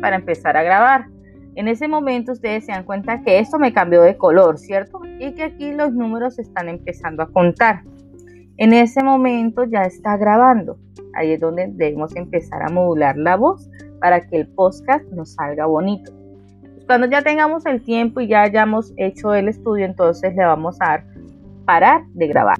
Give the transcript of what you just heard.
para empezar a grabar. En ese momento ustedes se dan cuenta que esto me cambió de color, ¿cierto? Y que aquí los números están empezando a contar. En ese momento ya está grabando. Ahí es donde debemos empezar a modular la voz para que el podcast nos salga bonito. Pues cuando ya tengamos el tiempo y ya hayamos hecho el estudio, entonces le vamos a dar parar de grabar.